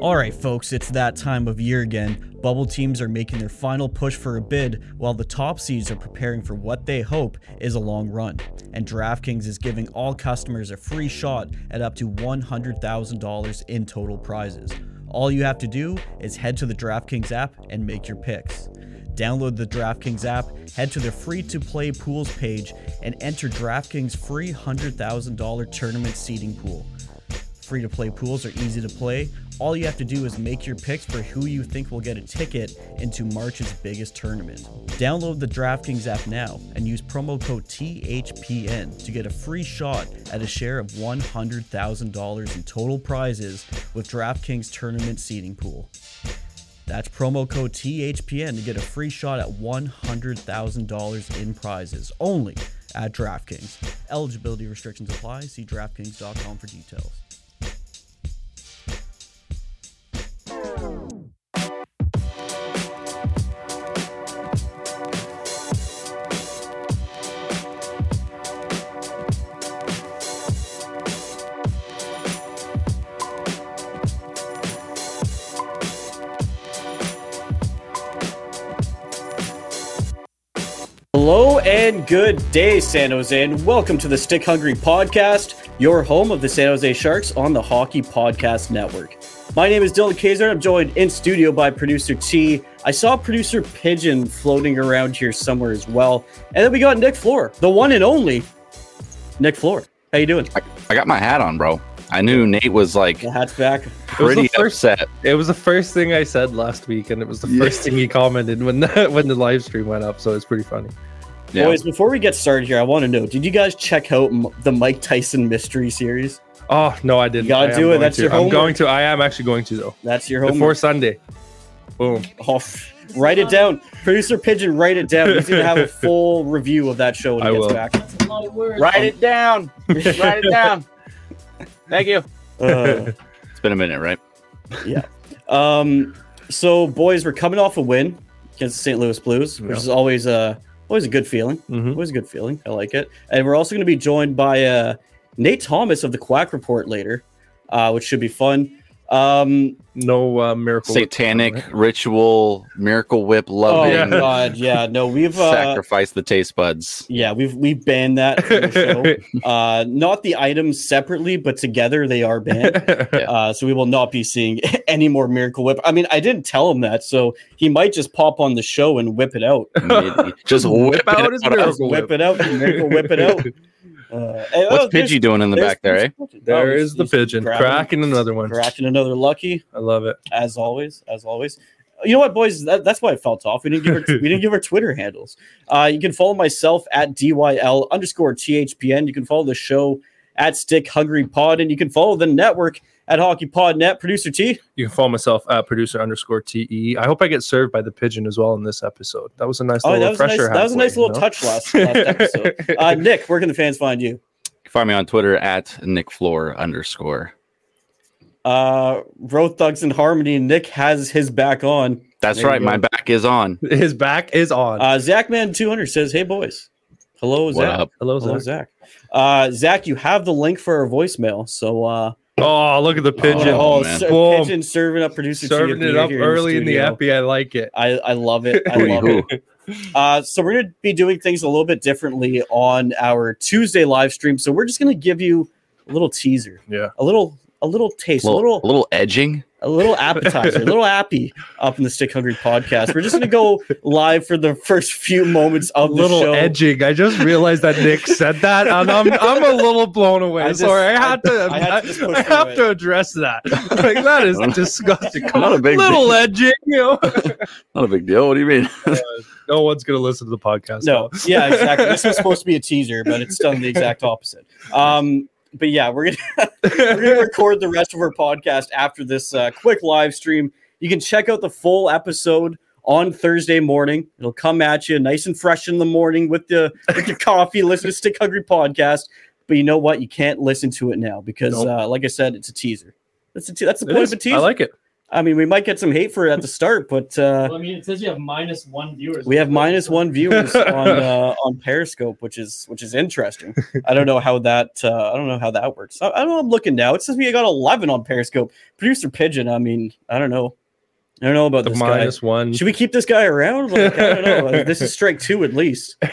All right, folks, it's that time of year again. Bubble teams are making their final push for a bid, while the top seeds are preparing for what they hope is a long run. And DraftKings is giving all customers a free shot at up to $100,000 in total prizes. All you have to do is head to the DraftKings app and make your picks. Download the DraftKings app, head to the free to play pools page, and enter DraftKings free $100,000 tournament seeding pool. Free to play pools are easy to play. All you have to do is make your picks for who you think will get a ticket into March's biggest tournament. Download the DraftKings app now and use promo code THPN to get a free shot at a share of $100,000 in total prizes with DraftKings tournament seeding pool. That's promo code THPN to get a free shot at $100,000 in prizes only at DraftKings. Eligibility restrictions apply. See DraftKings.com for details. Hello and good day, San Jose, and welcome to the Stick Hungry Podcast, your home of the San Jose Sharks on the Hockey Podcast Network. My name is Dylan Keyzer, and I'm joined in studio by producer T. I saw producer Pigeon floating around here somewhere as well, and then we got Nick Flohr, the one and only Nick Flohr. How you doing? I, I got my hat on, bro. I knew Nate was like The hat's back. pretty first- upset. It was the first thing I said last week, and it was the Yeah. first thing he commented when the when the live stream went up. So it's pretty funny. Yeah. Boys, before we get started here, I want to know: Did you guys check out M- the Mike Tyson mystery series? Oh no, I didn't. You gotta I am do it. That's to. your I'm going to. I am actually going to though. That's your homework. Before Sunday. Boom. Oh, f- write it down. Producer Pigeon, write it down. He's gonna have a full review of that show when he I gets will. back. Write it down. Write it down. Thank you. Uh, It's been a minute, right? Yeah. Um, so boys, we're coming off a win against the St. Louis Blues, which Yeah. is always a always a good feeling. Mhm. Always a good feeling. I like it. And we're also going to be joined by uh, Nate Thomas of the Quack Report later, uh, which should be fun. Um, No uh, miracle. Satanic time, right? ritual, miracle whip, oh loving, Yeah. god, yeah, no, we've uh, sacrifice the taste buds. yeah, we've we've banned that from the show. uh, not the items separately, but together they are banned. Uh, so we will not be seeing any more Miracle Whip. I mean, I didn't tell him that, so he might just pop on the show and whip it out. Just whip out it his out. miracle Just whip it out, Miracle Whip it out. Uh, and- What's oh, Pidgey doing in the back there, eh? there's- There oh, is the pigeon grabbing- cracking another one. cracking another lucky, I love it. as always, as always. You know what, boys? That, that's why it felt off. We didn't give her, we didn't give our Twitter handles. Uh, you can follow myself at dyl underscore thpn. You can follow the show at Stick Hungry Pod, and you can follow the network at Hockey Pod Net. Producer T. You can follow myself at producer underscore te. I hope I get served by the pigeon as well in this episode. That was a nice Oh, little that was a nice, that was a nice little know? touch last, last episode. Uh, Nick, where can the fans find you? Find me on Twitter at Nick Flohr underscore. Uh, Road Thugs and Harmony. Nick has his back on. That's There right. My back is on. His back is on. Uh, Zachman200 says, Hey, boys. Hello, What Zach. up? Hello, Hello, Zach. Zach. Uh, Zach, you have the link for our voicemail. So, uh, Oh, look at the pigeon. oh, man. ser- Boom. pigeon serving up producer Serving it up early in the studio. epi. I like it. I, I love it. I love it. Uh, so we're going to be doing things a little bit differently on our Tuesday live stream. So we're just going to give you a little teaser, Yeah. a little, a little taste, a little, little, a little edging. A little appetizer, a little appy up in the Stick Hungry podcast. We're just going to go live for the first few moments of A the little show. edging. I just realized that Nick said that, and I'm I'm a little blown away. I just- Sorry, I had to I had to just push I have it. to address that. Like that is disgusting. Come Not a on, big little edging. You know, Not a big deal. What do you mean? no one's gonna listen to the podcast. No, yeah, exactly. This was supposed to be a teaser, but it's done the exact opposite. Um, but yeah, we're gonna we're gonna record the rest of our podcast after this uh, quick live stream. You can check out the full episode on Thursday morning. It'll come at you nice and fresh in the morning with the with your coffee. Listen to Stick Hungry podcast. But you know what? You can't listen to it now because, Nope. uh, like I said, it's a teaser. That's a te- that's the It point is. of a teaser. I like it. I mean, we might get some hate for it at the start, but uh, Well, I mean, it says you have minus one viewers. we have minus one viewers on uh, on Periscope, which is which is interesting. I don't know how that uh, I don't know how that works. I, I don't know. I'm looking now. It says we got 11 on Periscope. Producer Pigeon. I mean, I don't know. I don't know about The this minus one. guy. Should we keep this guy around? Like, I don't know. this is strike two at least.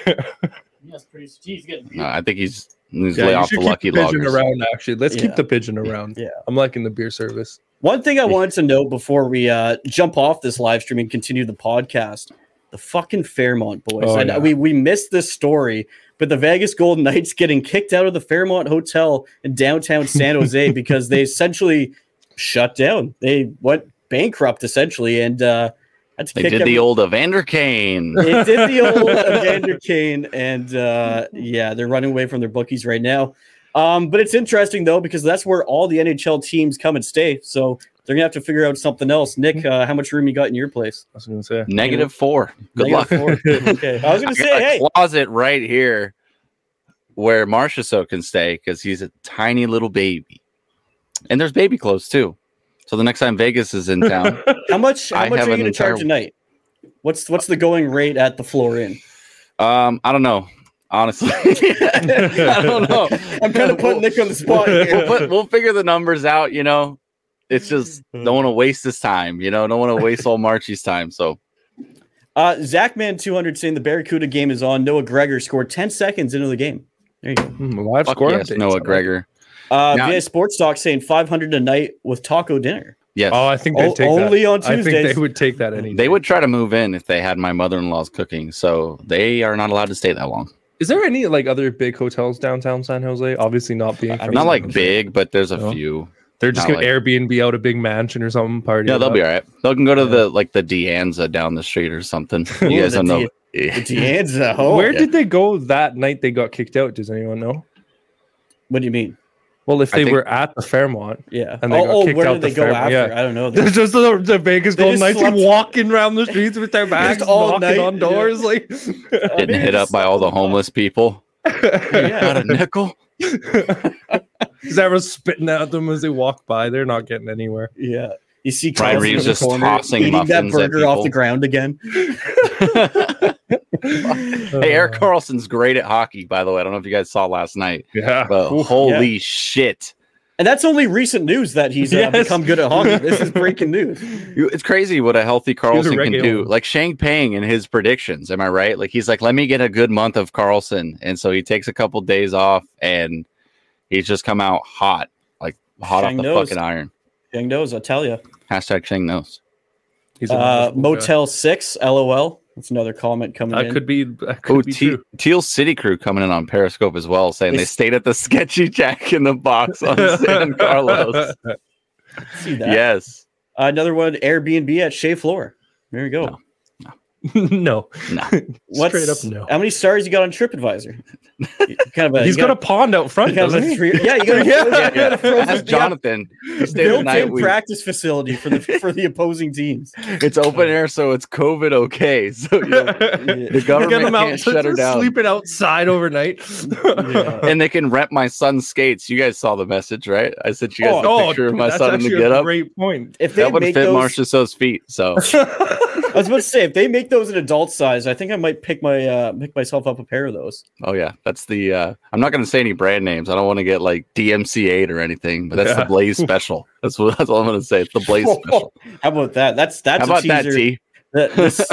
Yes, pretty. He's getting. No, I think he's he's Yeah, lay off should the keep lucky the pigeon loggers. around. Actually, let's Yeah. keep the pigeon around. Yeah. I'm liking the beer service. One thing I wanted to note before we uh, jump off this live stream and continue the podcast: the fucking Fairmont boys. Oh, I, yeah. we we missed this story, but the Vegas Golden Knights getting kicked out of the Fairmont Hotel in downtown San Jose because they essentially shut down. They went bankrupt essentially, and uh, had to They kick did every- the old Evander Kane. They did the old Evander Kane, and uh, yeah, they're running away from their bookies right now. Um, but it's interesting though because that's where all the NHL teams come and stay. So they're gonna have to figure out something else. Nick, uh, how much room you got in your place? I was gonna say. Negative four. Good luck. Negative four. Okay, I was gonna I say, got a hey, closet right here where Marchessault can stay because he's a tiny little baby, and there's baby clothes too. So the next time Vegas is in town, how much? How I much have are you an gonna charge entire- a night? What's what's the going rate at the floor in? um, I don't know. Honestly, I don't know. I'm kind of putting Nick on the spot we'll, put, we'll figure the numbers out. You know, it's just don't want to waste this time. You know, don't want to waste all Marchie's time. So Uh, Zachman 200 saying the Barracuda game is on. Noah Gregor scored 10 seconds into the game. There you go. Hmm, live fuck score yes. Noah Gregor. Uh, Now- VA Sports Talk saying 500 a night with taco dinner. Yes, Oh, I think O- they take only that. on I think they would take that any. they would try to move in if they had my mother-in-law's cooking. So they are not allowed to stay that long. Is there any like other big hotels downtown San Jose? Obviously not being. I from mean, Not San like Jose. big, but there's a No. few. They're just not gonna like- Airbnb out a big mansion or something. Party. Yeah, it they'll be all right. They can go to Yeah. the like the De Anza down the street or something. Ooh, You guys don't know. The De Anza. Oh, Where yeah. did they go that night? They got kicked out. Does anyone know? what do you mean? Well, if they think- were at the Fairmont, Yeah. And they oh, got oh kicked where out did they the go fair- after? yeah. I don't know. there's just the, the Vegas They Golden Knights slept- walking around the streets with their bags, all knocking night, on yeah. doors, like Uh, Getting maybe hit up by all the homeless people. Yeah. Got a nickel. Is everyone spitting at them as they walk by? They're not getting anywhere. Yeah. You see Ryan Reaves just corner tossing eating that burger off the ground again. hey, Erik Uh, Karlsson's great at hockey, by the way. I don't know if you guys saw last night, Yeah. but Oof, holy shit. And that's only recent news that he's uh, Yes. become good at hockey. This is breaking news. It's crazy what a healthy Karlsson can do. one. Like Shang Pang in his predictions, am I right? Like he's like, let me get a good month of Karlsson, and so he takes a couple days off, and he's just come out hot, like hot Shang off the knows. fucking iron. Young knows, I'll tell you. Hashtag Shang knows. He's a Uh, wonderful guy. Motel 6, LOL. That's another comment coming That in. could be. That could Oh, be Te- true. Teal City Crew coming in on Periscope as well, saying they stayed at the Sketchy Jack in the Box on San Carlos. See that. yes. Uh, another one, Airbnb at Shea Floor. There you go. No. no. No. What's, Straight up no. How many stars you got on TripAdvisor? Kind of a, He's you got, a pond out front, you got a he? three- yeah, you got a, Yeah. you Yeah. frozen Ask Jonathan. He stayed the night. built-in practice facility for the for the opposing teams. it's open air, so it's COVID okay. So you know, the government him out can't shut her down. sleeping outside overnight. Yeah. and they can rent my son's skates. You guys saw the message, right? I sent you guys Oh, the oh, picture of my that's son in the actually get a up. Great point. If they That would make fit those, Marcia's feet. So I was about to say if they make those an adult size, I think I might pick my uh pick myself up a pair of those. Oh yeah, that's the. uh I'm not going to say any brand names. I don't want to get like DMCA or anything, but that's the Blaze Special. That's what. That's all I'm going to say. It's the Blaze Special. How about that? That's that's How about a that. T? That- this,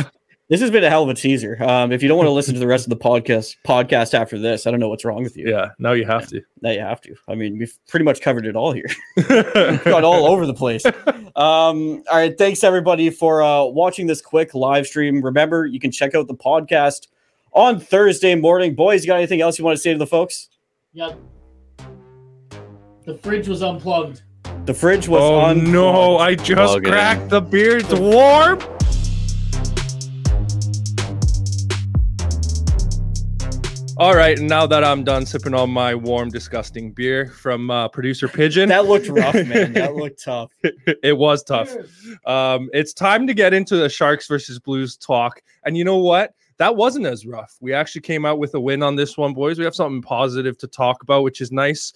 this has been a hell of a teaser. Um, if you don't want to listen to the rest of the podcast podcast after this, I don't know what's wrong with you. Yeah, now you have to. Now you have to. I mean, we've pretty much covered it all here. Got all over the place. Um, all right, thanks everybody for uh, watching this quick live stream. Remember, you can check out the podcast on Thursday morning. Boys, you got anything else you want to say to the folks? Yeah. The fridge was unplugged. The fridge was oh on. no! I just Plug it in. cracked the beer. It's warm. All right, and now that I'm done sipping on my warm, disgusting beer from uh, producer Pigeon, That looked rough, man. That looked tough. it was tough. Um, it's time to get into the Sharks versus Blues talk. And you know what? That wasn't as rough. We actually came out with a win on this one, boys. We have something positive to talk about, which is nice.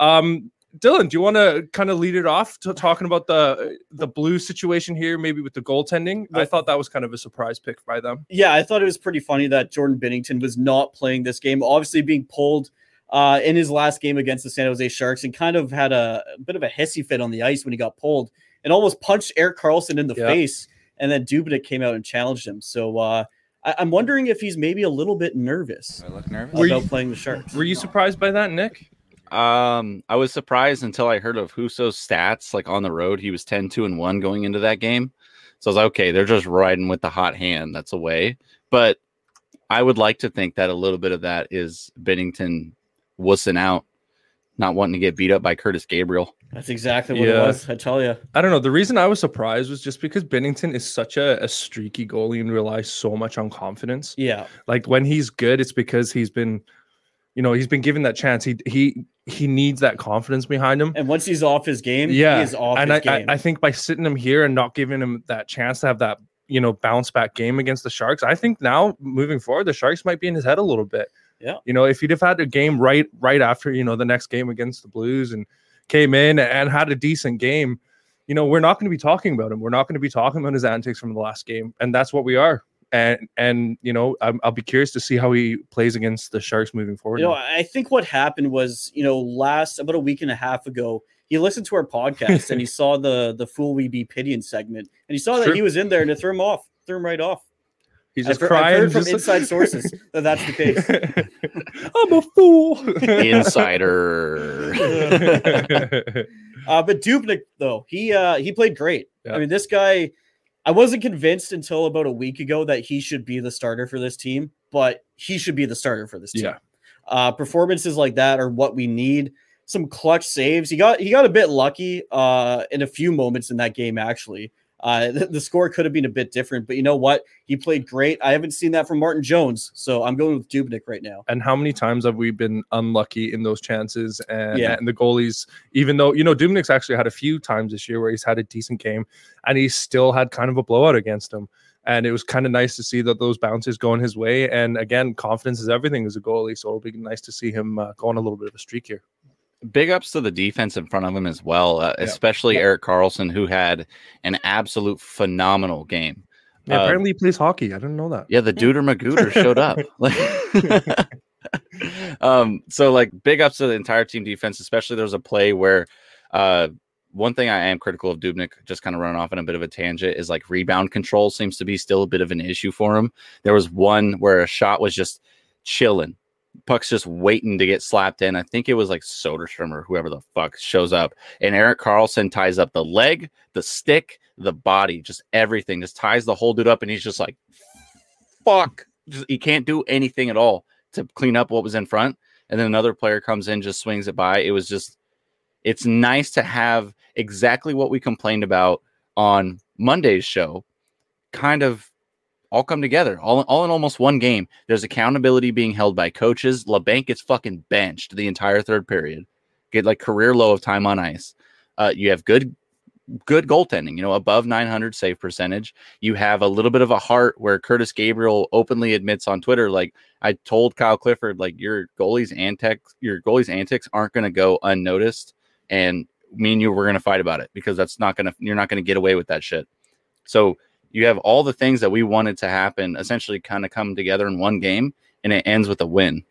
Um, Dylan, do you want to kind of lead it off to talking about the the blue situation here, maybe with the goaltending? I thought that was kind of a surprise pick by them. Yeah, I thought it was pretty funny that Jordan Binnington was not playing this game, obviously being pulled uh, in his last game against the San Jose Sharks and kind of had a, a bit of a hissy fit on the ice when he got pulled and almost punched Erik Karlsson in the Yeah. face. And then Dubnyk came out and challenged him. So uh, I, I'm wondering if he's maybe a little bit nervous I look nervous. Were about you- playing the Sharks. Were you surprised by that, Nick? Um, I was surprised until I heard of Husso's stats. Like on the road, he was 10 2 and 1 going into that game. So I was like, okay, they're just riding with the hot hand. That's a way. But I would like to think that a little bit of that is Binnington wussing out, not wanting to get beat up by Kurtis Gabriel. That's exactly what Yeah. it was. I tell you. I don't know. The reason I was surprised was just because Binnington is such a, a streaky goalie and relies so much on confidence. Yeah. Like when he's good, it's because he's been, you know, he's been given that chance. He he he needs that confidence behind him. And once he's off his game, yeah, he is off and his I, I. I think by sitting him here and not giving him that chance to have that you know bounce back game against the Sharks, I think now moving forward, the Sharks might be in his head a little bit. Yeah. you know, if he'd have had a game right right after you know the next game against the Blues and came in and had a decent game, you know, we're not going to be talking about him. We're not going to be talking about his antics from the last game, and that's what we are. And and you know, I'm, I'll be curious to see how he plays against the Sharks moving forward. You know. I think what happened was, you know, last about a week and a half ago, he listened to our podcast and he saw the the fool we be pitying segment, and he saw that Sure. he was in there and it threw him off, threw him right off. He's I've just I've crying heard from just- inside sources that that's the case. I'm a fool. Insider. Uh, but Dubnyk though, he uh, he played great. Yeah. I mean, this guy, I wasn't convinced until about a week ago that he should be the starter for this team, but he should be the starter for this team. Yeah. Uh, performances like that are what we need. Some clutch saves. He got he got a bit lucky uh, in a few moments in that game. Actually, uh, the, the score could have been a bit different, but you know what? He played great. I haven't seen that from Martin Jones, so I'm going with Dubnyk right now. and how many times have we been unlucky in those chances? And, Yeah. and the goalies, even though you know Dubnyk's actually had a few times this year where he's had a decent game, and he still had kind of a blowout against him. And it was kind of nice to see that those bounces going his way. And again, confidence is everything as a goalie, so it'll be nice to see him uh, go on a little bit of a streak here. Big ups to the defense in front of him as well, uh, Yeah. especially Erik Karlsson, who had an absolute phenomenal game. Yeah, Uh, apparently he plays hockey. I didn't know that. Yeah, the Duder Magooter showed up. Like- um, so like big ups to the entire team defense, especially there was a play where uh one thing I am critical of Dubnyk, just kind of running off on a bit of a tangent, is like rebound control seems to be still a bit of an issue for him. There was one where a shot was just chilling. Puck's just waiting to get slapped in. I think it was like Soderstrom or whoever the fuck shows up. And Erik Karlsson ties up the leg, the stick, the body, just everything, just ties the whole dude up. And he's just like, fuck. Just, he can't do anything at all to clean up what was in front. And then another player comes in, just swings it by. It was just, it's nice to have exactly what we complained about on Monday's show kind of all come together, all, all in almost one game. There's accountability being held by coaches. Labanc gets fucking benched the entire third period, get like career low of time on ice. Uh, you have good good goaltending, you know, above 900 save percentage. You have a little bit of a heart where Kurtis Gabriel openly admits on Twitter, like I told Kyle Clifford, like your goalie's antics, your goalie's antics aren't going to go unnoticed, and me and you we're going to fight about it because that's not going to, you're not going to get away with that shit. So you have all the things that we wanted to happen essentially kind of come together in one game, and it ends with a win.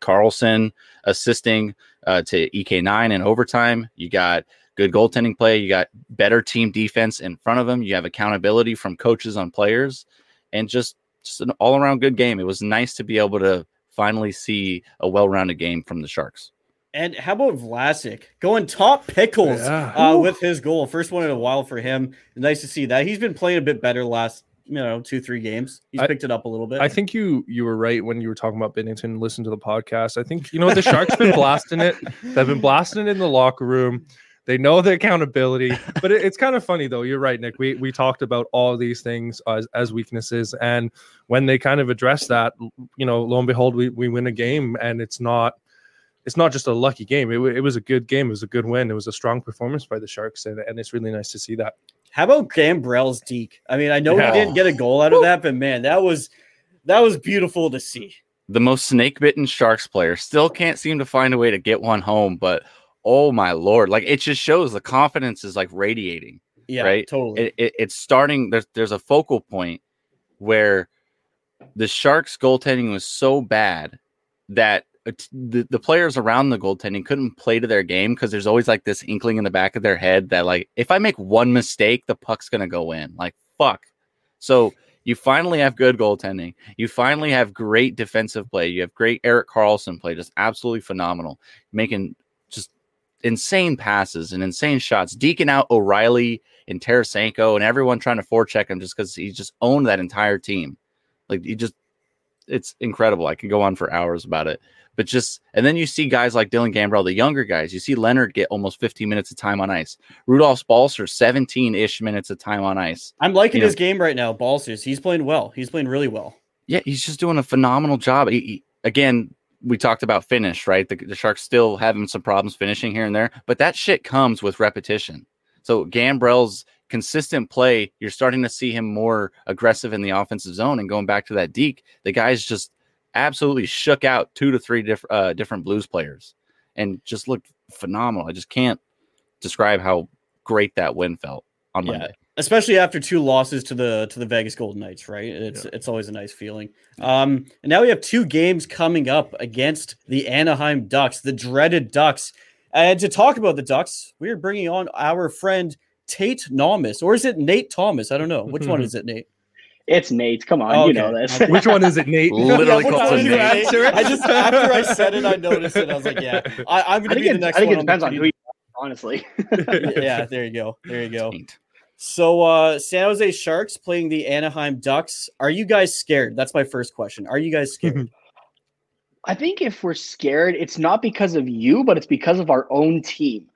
Karlsson assisting uh, to EK9 in overtime. You got good goaltending play. You got better team defense in front of them. You have accountability from coaches on players, and just just an all around good game. It was nice to be able to finally see a well rounded game from the Sharks. And how about Vlasic going top pickles Yeah. uh, with his goal? First one in a while for him. Nice to see that. He's been playing a bit better last, you know, two, three games. He's I- picked it up a little bit. I think you you were right when you were talking about Binnington. Listen to the podcast. I think you know the Sharks been blasting it. They've been blasting it in the locker room. They know the accountability, but it, it's kind of funny though. You're right, Nick. We we talked about all these things as, as weaknesses, and when they kind of address that, you know, lo and behold, we, we win a game, and it's not it's not just a lucky game. It, wa- it was a good game. It was a good win. It was a strong performance by the Sharks, and, and it's really nice to see that. How about Gambrell's deke? I mean, I know Yeah. he didn't get a goal out of that, but man, that was that was beautiful to see. The most snake bitten Sharks player still can't seem to find a way to get one home, but oh my lord, like it just shows the confidence is like radiating. Yeah, Right? totally. It, it, it's starting. There's there's a focal point where the Sharks goaltending was so bad that it- the, the players around the goaltending couldn't play to their game because there's always like this inkling in the back of their head that like if I make one mistake, the puck's gonna go in. Like fuck. So you finally have good goaltending. You finally have great defensive play. You have great Erik Karlsson play, just absolutely phenomenal, making just insane passes and insane shots, deking out O'Reilly and Tarasenko and everyone trying to forecheck him just because he just owned that entire team. Like he just, it's incredible. I could go on for hours about it. But just and then you see guys like Dylan Gambrell, the younger guys. You see Leonard get almost 15 minutes of time on ice. Rudolph Balcers, 17-ish minutes of time on ice. I'm liking you know- his game right now, Balcers. He's playing well. He's playing really well. Yeah, he's just doing a phenomenal job. He- he- again, we talked about finish, right? The, the Sharks still having some problems finishing here and there, but that shit comes with repetition. So Gambrell's consistent play, you're starting to see him more aggressive in the offensive zone and going back to that deke. The guy's just absolutely shook out two to three different uh, different Blues players and just looked phenomenal. I just can't describe how great that win felt on Yeah. Monday. especially after two losses to the to the Vegas Golden Knights, right? It's it's always a nice feeling. Um, and now we have two games coming up against the Anaheim Ducks, the dreaded Ducks. And to talk about the Ducks, we are bringing on our friend Tate Nomis, or is it Nate Thomas? I don't know. Which one is it, Nate? It's Nate. Come on, Oh, you okay. know this. Okay. Which one is it, Nate? Literally Yeah, calls him Nate. it, I just after I said it, I noticed it. I was like, yeah, I, I'm gonna think, be the it, next I think one it depends the on who you are, honestly. yeah, there you go. There you go. So uh San Jose Sharks playing the Anaheim Ducks. Are you guys scared? That's my first question. Are you guys scared? I think if we're scared, it's not because of you, but it's because of our own team.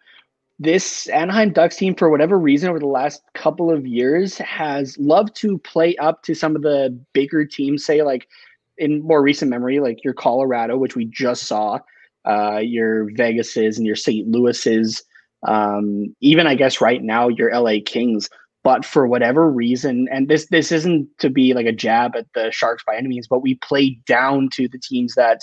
This Anaheim Ducks team, for whatever reason, over the last couple of years, has loved to play up to some of the bigger teams. Say, like in more recent memory, like your Colorado, which we just saw, uh, your Vegas's and your St. Louis's, um, even I guess right now your LA Kings. But for whatever reason, and this this isn't to be like a jab at the Sharks by any means, but we play down to the teams that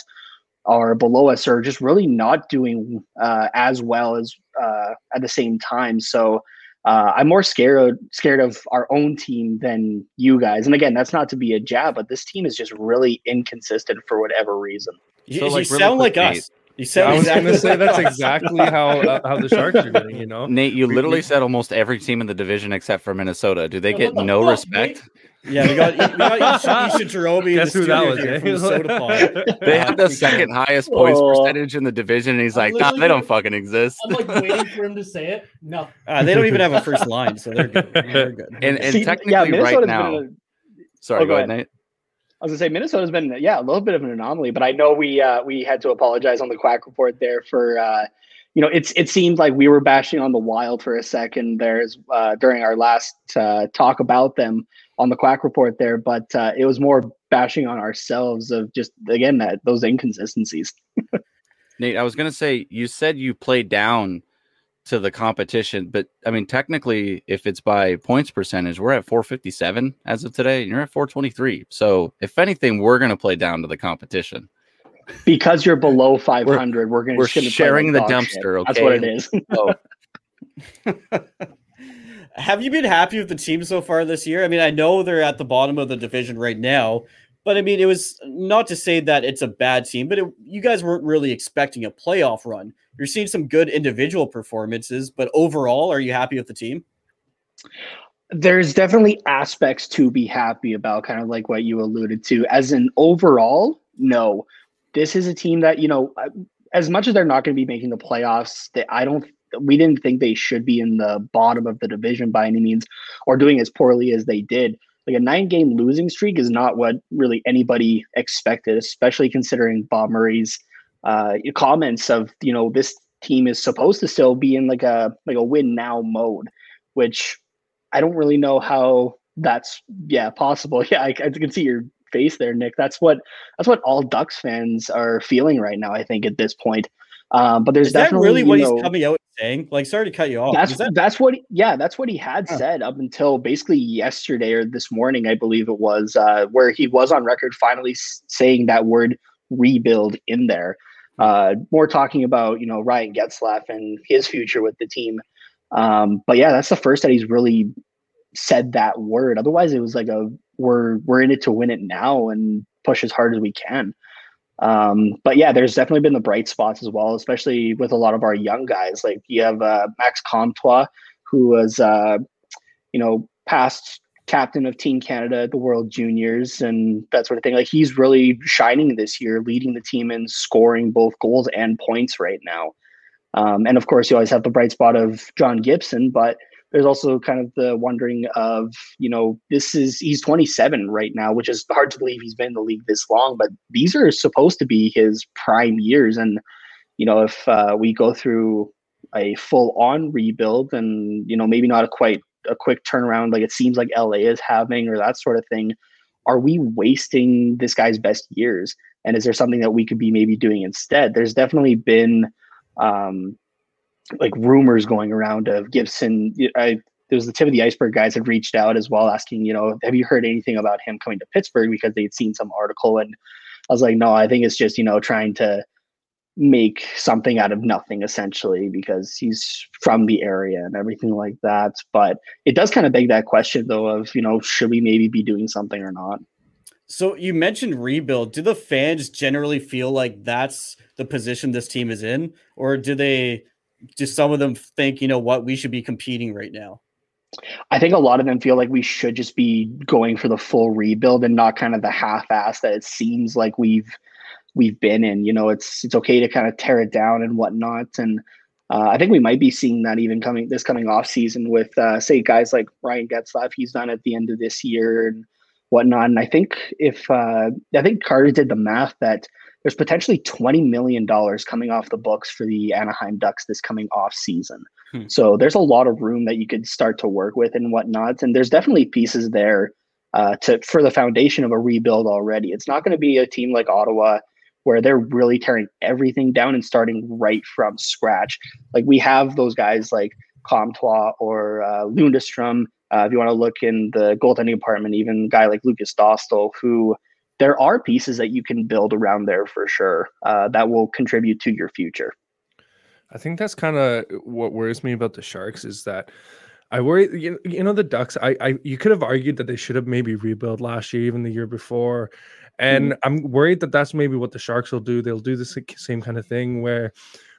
are below us or just really not doing uh, as well as uh, at the same time. So uh, I'm more scared scared of our own team than you guys. And again, that's not to be a jab, but this team is just really inconsistent for whatever reason. You, So, you like, really sound like quick, us. You sound I was exactly gonna say that's exactly how uh, how the Sharks are doing. You know, Nate, you literally said almost every team in the division except for Minnesota. Do they get the no fuck, respect? Yeah, we got, we got Isha, Isha Jerome in guess the who studio that was? eh? from the Soda Pod. They Uh, have the second highest points Oh. percentage in the division, and he's I'm like, nah, they don't fucking exist. I'm like waiting for him to say it. No. Uh, they don't even have a first line, so they're good. They're good. And, and See, technically, yeah, right Minnesota's now, been a- sorry, Oh, go go ahead, Nate. I was gonna say Minnesota's been yeah a little bit of an anomaly, but I know we uh, we had to apologize on the Quack report there for uh, you know it's it seemed like we were bashing on the Wild for a second there's uh, during our last uh, talk about them on the Quack report there, but uh, it was more bashing on ourselves of just again that those inconsistencies. Nate, I was gonna say you said you played down to the competition, but I mean, technically, if it's by points percentage, we're at 457 as of today, and you're at 423. So, if anything, we're gonna play down to the competition. Because you're below 500, we're, gonna we're gonna play sharing the dumpster, shit. That's what it is. So, Have you been happy with the team so far this year? I mean, I know they're at the bottom of the division right now, but I mean, it was not to say that it's a bad team, but it, you guys weren't really expecting a playoff run. You're seeing some good individual performances, but overall, are you happy with the team? there's definitely aspects to be happy about, kind of like what you alluded to. As an overall, no, this is a team that you know, as much as they're not going to be making the playoffs, they, I don't. We didn't think they should be in the bottom of the division by any means, or doing as poorly as they did. Like a nine-game losing streak is not what really anybody expected, especially considering Bob Murray's uh, comments of you know this team is supposed to still be in like a like a win now mode, which I don't really know how that's yeah possible. Yeah, I, I can see your face there, Nick. That's what that's what all Ducks fans are feeling right now. I think at this point. Um, but there's Is that definitely really what know, he's coming out saying? Like, sorry to cut you off. that's that, that's what yeah that's what he had said up until basically yesterday or this morning I believe it was uh, where he was on record finally saying that word rebuild in there. Uh, more talking about you know Ryan Getzlaf and his future with the team. Um, but yeah, that's the first that he's really said that word. Otherwise, it was like a we're we're in it to win it now and push as hard as we can. Um, but yeah, there's definitely been the bright spots as well, especially with a lot of our young guys. Like you have uh, Max Comtois, who was uh, you know past captain of Team Canada at the World Juniors and that sort of thing. Like he's really shining this year, leading the team in scoring both goals and points right now. Um, and of course, you always have the bright spot of John Gibson, but there's also kind of the wondering of, you know, this is he's 27 right now, which is hard to believe he's been in the league this long, but these are supposed to be his prime years. And, you know, if uh, we go through a full on rebuild and, you know, maybe not a quite a quick turnaround like it seems like LA is having or that sort of thing, are we wasting this guy's best years? And is there something that we could be maybe doing instead? There's definitely been um, like rumors going around of Gibson. I there was the tip of the iceberg guys had reached out as well, asking, you know, have you heard anything about him coming to Pittsburgh because they'd seen some article, and I was like, no, I think it's just you know trying to make something out of nothing essentially because he's from the area and everything like that. But it does kind of beg that question though of you know should we maybe be doing something or not? So you mentioned rebuild. Do the fans generally feel like that's the position this team is in, or do they? Do some of them think you know what we should be competing right now? I think a lot of them feel like we should just be going for the full rebuild and not kind of the half-ass that it seems like we've we've been in. You know, it's it's okay to kind of tear it down and whatnot. And uh, I think we might be seeing that even coming this coming off season with uh, say guys like Ryan Getzlaf. He's done at the end of this year and whatnot. And I think if uh, I think Carter did the math that there's potentially $20 million coming off the books for the Anaheim Ducks this coming off season. Hmm. So there's a lot of room that you could start to work with and whatnot. And there's definitely pieces there uh, to for the foundation of a rebuild already. It's not going to be a team like Ottawa where they're really tearing everything down and starting right from scratch. Like we have those guys like Comtois or uh, Lundestrom. Uh, if you want to look in the goaltending department, even a guy like Lukas Dostal, who there are pieces that you can build around there for sure uh, that will contribute to your future. I think that's kind of what worries me about the Sharks is that I worry, you know, you know, the Ducks. I, I, you could have argued that they should have maybe rebuilt last year, even the year before, and mm I'm worried that that's maybe what the Sharks will do. They'll do the same kind of thing where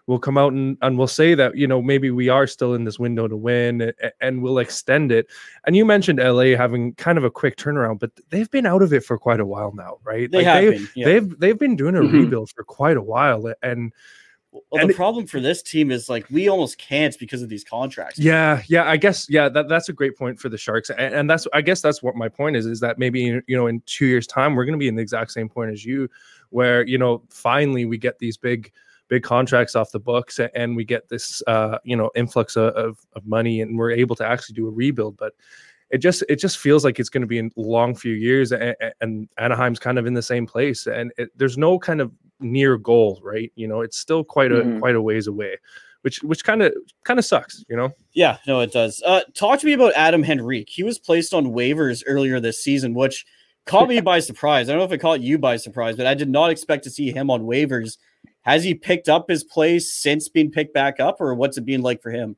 we'll come out and, and we'll say that you know maybe we are still in this window to win and, and we'll extend it and you mentioned la having kind of a quick turnaround but they've been out of it for quite a while now right they like have they've, been, yeah. they've they've been doing a mm-hmm. rebuild for quite a while and well, the problem for this team is like we almost can't because of these contracts. Yeah, yeah, I guess yeah, that, that's a great point for the Sharks, and, and, that's I guess that's what my point is is that maybe you know in two years' time we're going to be in the exact same point as you, where you know finally we get these big big contracts off the books and we get this uh, you know influx of, of, of money and we're able to actually do a rebuild. But it just it just feels like it's going to be a long few years and, and Anaheim's kind of in the same place and it, there's no kind of near goal right? You know it's still quite a mm-hmm. quite a ways away which which kind of kind of sucks you know? Yeah no it does. Uh talk to me about Adam Henrique. He was placed on waivers earlier this season which caught me by surprise. I don't know if it caught you by surprise but i did not expect to see him on waivers has he picked up his place since being picked back up, or what's it been like for him?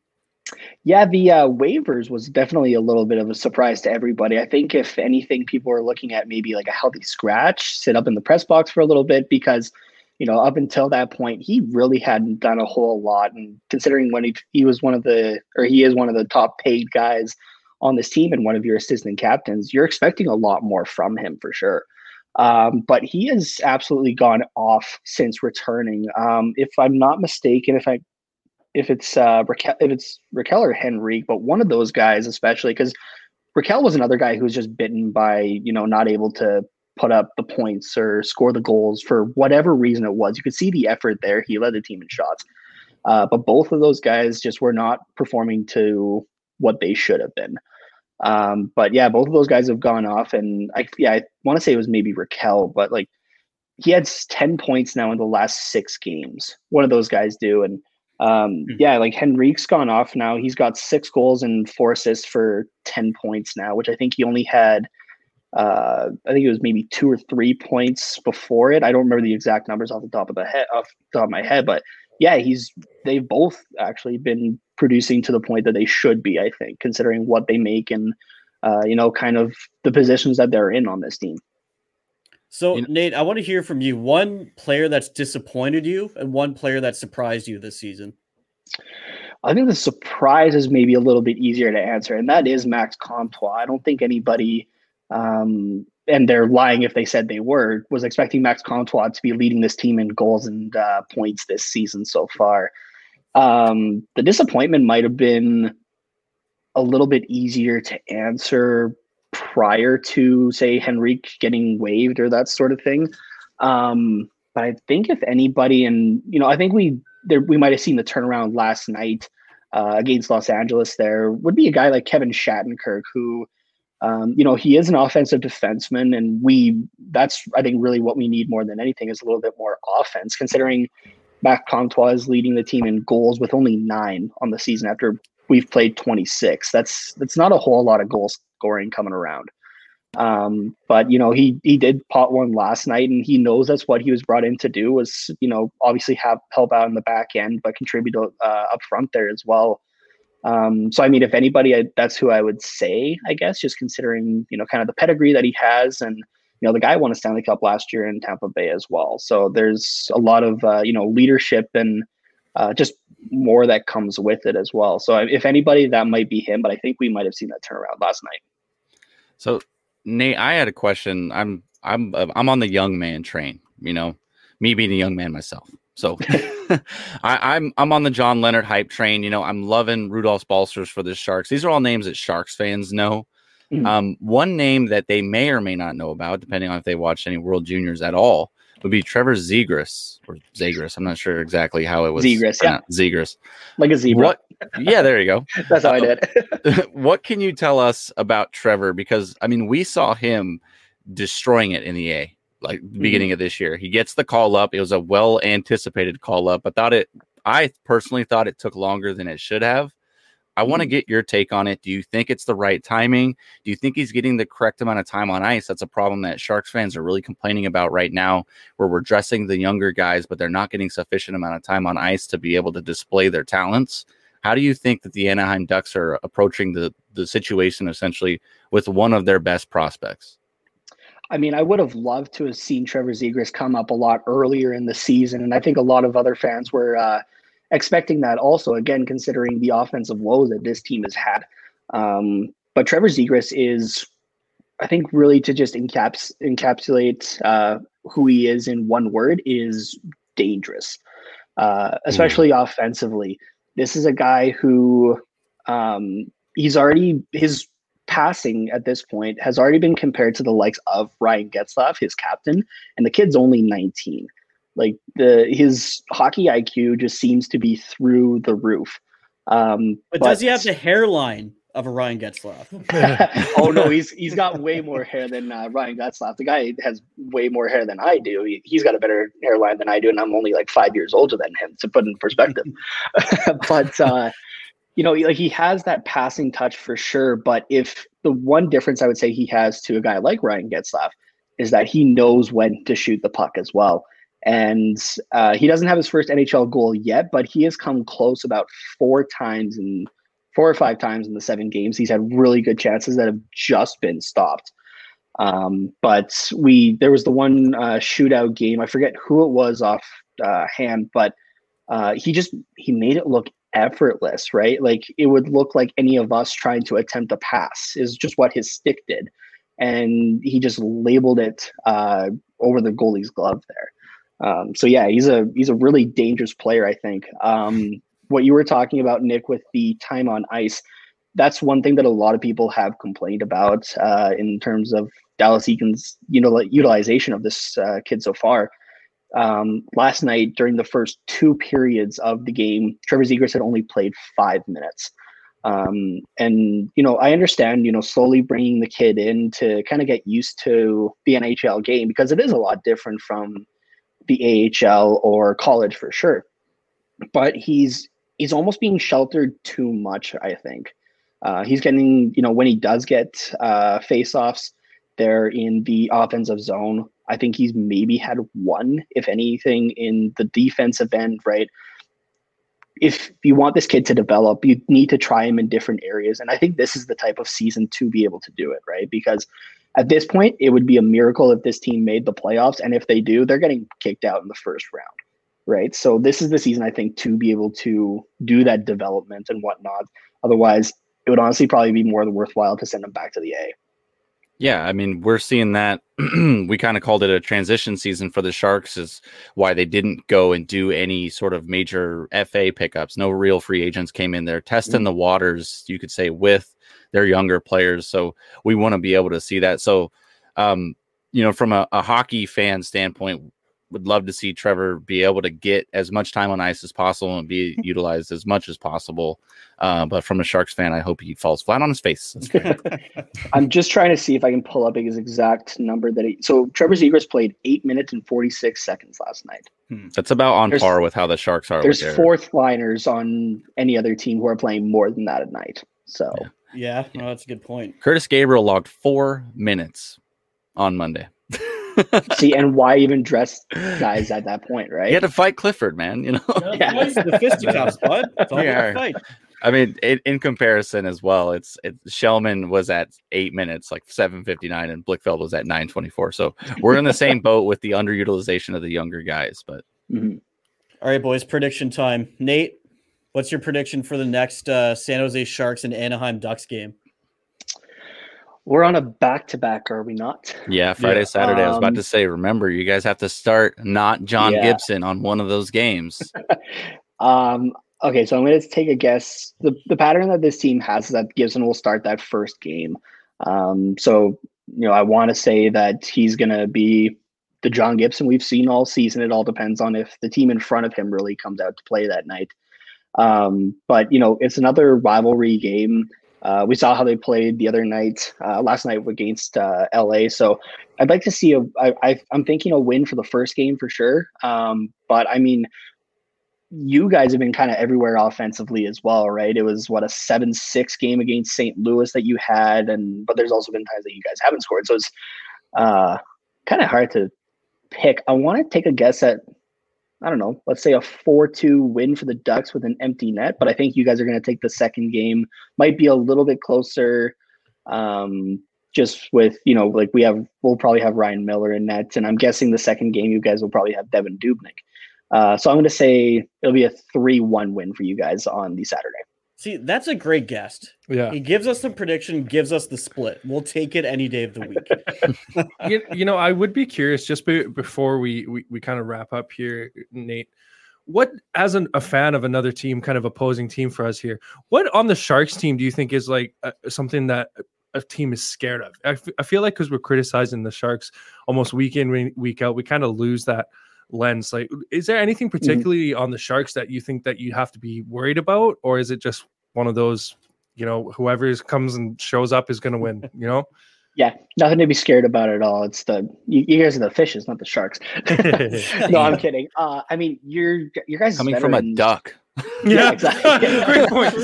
Yeah, the uh, waivers was definitely a little bit of a surprise to everybody. I think if anything, people are looking at maybe like a healthy scratch, sit up in the press box for a little bit because, you know, up until that point, he really hadn't done a whole lot. And considering when he, he was one of the, or he is one of the top paid guys on this team and one of your assistant captains, you're expecting a lot more from him for sure. Um, but he has absolutely gone off since returning. Um, if I'm not mistaken, if I if it's uh, Rakell, if it's Rakell or Henrique, but one of those guys, especially because Rakell was another guy who was just bitten by you know not able to put up the points or score the goals for whatever reason it was. You could see the effort there. He led the team in shots, uh, but both of those guys just were not performing to what they should have been. Um, but yeah, both of those guys have gone off, and I yeah, I want to say it was maybe Rakell, but like he had ten points now in the last six games. One of those guys do, and um, mm-hmm. yeah, like Henrique's gone off now. He's got six goals and four assists for ten points now, which I think he only had uh, I think it was maybe two or three points before it. I don't remember the exact numbers off the top of the head off the top of my head, but yeah, he's they've both actually been producing to the point that they should be. I think, considering what they make and uh, you know, kind of the positions that they're in on this team. So, you know, Nate, I want to hear from you. One player that's disappointed you, and one player that surprised you this season. I think the surprise is maybe a little bit easier to answer, and that is Max Comtois. I don't think anybody, um, and they're lying if they said they were, was expecting Max Comtois to be leading this team in goals and uh, points this season so far. Um, the disappointment might have been a little bit easier to answer prior to, say, Henrique getting waived or that sort of thing. Um, but I think if anybody, and you know, I think we there we might have seen the turnaround last night uh, against Los Angeles. There would be a guy like Kevin Shattenkirk who, um, you know, he is an offensive defenseman, and we that's I think really what we need more than anything is a little bit more offense, considering Mac Comtois is leading the team in goals with only nine on the season after we've played 26. That's that's not a whole lot of goal scoring coming around. Um, but you know, he he did pot one last night, and he knows that's what he was brought in to do. Was you know obviously have help out in the back end, but contribute uh, up front there as well. Um, so I mean, if anybody, I, that's who I would say, I guess, just considering you know kind of the pedigree that he has, and you know the guy won a Stanley Cup last year in Tampa Bay as well. So there's a lot of uh, you know leadership and uh, just more that comes with it as well. So if anybody, that might be him, but I think we might have seen that turnaround last night. So Nate, I had a question. I'm I'm I'm on the young man train. You know, me being a young man myself. So I, am I'm, I'm on the John Leonard hype train. You know, I'm loving Rudolph Balcers for the Sharks. These are all names that Sharks fans know. Mm-hmm. Um, one name that they may or may not know about, depending on if they watched any World Juniors at all, would be Trevor Zegras or Zagras. I'm not sure exactly how it was. Zegras, yeah. Zegras. Like a zebra. What, yeah, there you go. That's how I did. what can you tell us about Trevor? Because I mean, we saw him destroying it in the A, like mm-hmm. beginning of this year. He gets the call up. It was a well anticipated call up. I thought it. I personally thought it took longer than it should have. I want to mm-hmm. get your take on it. Do you think it's the right timing? Do you think he's getting the correct amount of time on ice? That's a problem that Sharks fans are really complaining about right now, where we're dressing the younger guys, but they're not getting sufficient amount of time on ice to be able to display their talents. How do you think that the Anaheim Ducks are approaching the, the situation essentially with one of their best prospects? I mean, I would have loved to have seen Trevor Zegras come up a lot earlier in the season, and I think a lot of other fans were uh, expecting that also, again, considering the offensive woes that this team has had. Um, but Trevor Zegras is, I think, really to just encaps- encapsulate uh, who he is in one word is dangerous, uh, especially mm. offensively. This is a guy who um, he's already his passing at this point has already been compared to the likes of Ryan Getzlaf, his captain, and the kid's only 19. Like the his hockey IQ just seems to be through the roof. Um, but, but does he have the hairline of a Ryan Getzlaf? oh no, he's he's got way more hair than uh, Ryan Getzlaf. The guy has way more hair than I do. He, has got a better hairline than I do, and I'm only like five years older than him. To put in perspective, but uh, you know, like he has that passing touch for sure. But if the one difference I would say he has to a guy like Ryan Getzlaf is that he knows when to shoot the puck as well. And uh, he doesn't have his first NHL goal yet, but he has come close about four times in four or five times in the seven games. He's had really good chances that have just been stopped. Um, but we there was the one uh, shootout game. I forget who it was off uh, hand, but uh, he just he made it look effortless, right? Like it would look like any of us trying to attempt a pass is just what his stick did, and he just labeled it uh, over the goalie's glove there. Um, so yeah, he's a he's a really dangerous player. I think. Um, what you were talking about, Nick, with the time on ice, that's one thing that a lot of people have complained about uh, in terms of Dallas Eakins' you know utilization of this uh, kid so far. Um, last night, during the first two periods of the game, Trevor Zegras had only played five minutes. Um, and you know, I understand, you know, slowly bringing the kid in to kind of get used to the NHL game because it is a lot different from the AHL or college for sure. But he's he's almost being sheltered too much. I think uh, he's getting you know when he does get uh, face-offs, there in the offensive zone. I think he's maybe had one, if anything, in the defensive end, right? If you want this kid to develop, you need to try him in different areas. And I think this is the type of season to be able to do it, right? Because at this point, it would be a miracle if this team made the playoffs. And if they do, they're getting kicked out in the first round, right? So this is the season, I think, to be able to do that development and whatnot. Otherwise, it would honestly probably be more worthwhile to send him back to the A. Yeah, I mean, we're seeing that. we kind of called it a transition season for the Sharks, is why they didn't go and do any sort of major FA pickups. No real free agents came in there, testing mm-hmm. the waters, you could say, with their younger players. So we want to be able to see that. So, um, you know, from a, a hockey fan standpoint, would love to see Trevor be able to get as much time on ice as possible and be utilized as much as possible. Uh, but from a Sharks fan, I hope he falls flat on his face. I'm just trying to see if I can pull up his exact number that he. So Trevor Zegras played eight minutes and 46 seconds last night. Hmm. That's about on there's, par with how the Sharks are. There's fourth liners on any other team who are playing more than that at night. So yeah, yeah, no, that's a good point. Kurtis Gabriel logged four minutes on Monday. See, and why even dress guys at that point, right? You had to fight Clifford, man. You know, yeah. the fisticuffs, bud. It's all yeah. fight. I mean, it, in comparison as well, it's it, Shellman was at eight minutes, like seven fifty nine, and Blichfeld was at nine twenty four. So we're in the same boat with the underutilization of the younger guys. But mm-hmm. all right, boys, prediction time. Nate, what's your prediction for the next uh, San Jose Sharks and Anaheim Ducks game? We're on a back to back, are we not? Yeah, Friday, yeah. Saturday. Um, I was about to um, say, remember, you guys have to start not John yeah. Gibson on one of those games. um, okay, so I'm going to take a guess. The, the pattern that this team has is that Gibson will start that first game. Um, so, you know, I want to say that he's going to be the John Gibson we've seen all season. It all depends on if the team in front of him really comes out to play that night. Um, but, you know, it's another rivalry game. Uh, we saw how they played the other night, uh, last night against uh, LA. So I'd like to see a. I, I, I'm thinking a win for the first game for sure. Um, but I mean, you guys have been kind of everywhere offensively as well, right? It was what a seven-six game against St. Louis that you had, and but there's also been times that you guys haven't scored. So it's uh, kind of hard to pick. I want to take a guess at I don't know, let's say a 4 2 win for the Ducks with an empty net. But I think you guys are going to take the second game. Might be a little bit closer. Um, just with, you know, like we have, we'll probably have Ryan Miller in net. And I'm guessing the second game, you guys will probably have Devan Dubnyk. Uh, so I'm going to say it'll be a 3 1 win for you guys on the Saturday. See, that's a great guest. Yeah. He gives us the prediction, gives us the split. We'll take it any day of the week. you, you, know, I would be curious just be, before we, we, we kind of wrap up here, Nate. What, as an, a fan of another team, kind of opposing team for us here, what on the Sharks team do you think is like uh, something that a team is scared of? I, f- I feel like because we're criticizing the Sharks almost week in, week out, we kind of lose that lens like is there anything mm-hmm. particularly mm-hmm. on the sharks that you think that you have to be worried about or is it just one of those, you know, whoever comes and shows up is going to win, you know? Yeah, nothing to be scared about at all. It's the you, you guys are the fishes, not the sharks. no, I'm kidding. Uh, I mean, you're you guys coming from a duck. yeah, exactly. Great point.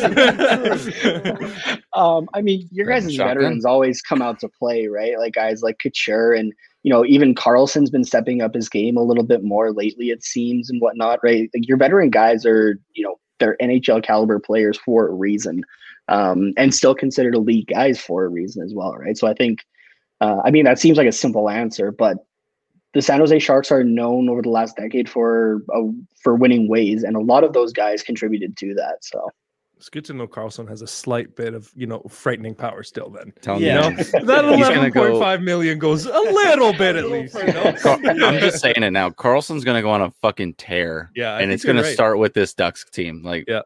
um, I mean, your guys' veterans always come out to play, right? Like guys like Couture and you know, even Karlsson's been stepping up his game a little bit more lately, it seems, and whatnot, right? Like your veteran guys are, you know, they're NHL caliber players for a reason, um, and still considered elite guys for a reason as well, right? So I think, uh, I mean, that seems like a simple answer, but the San Jose Sharks are known over the last decade for uh, for winning ways, and a lot of those guys contributed to that. So it's good to know Karlsson has a slight bit of you know frightening power still. Then, Telling yeah. you know, that eleven point five million goes a little bit at least. You know? I'm just saying it now. Karlsson's gonna go on a fucking tear. Yeah, I and it's gonna right. start with this Ducks team. Like, yeah, like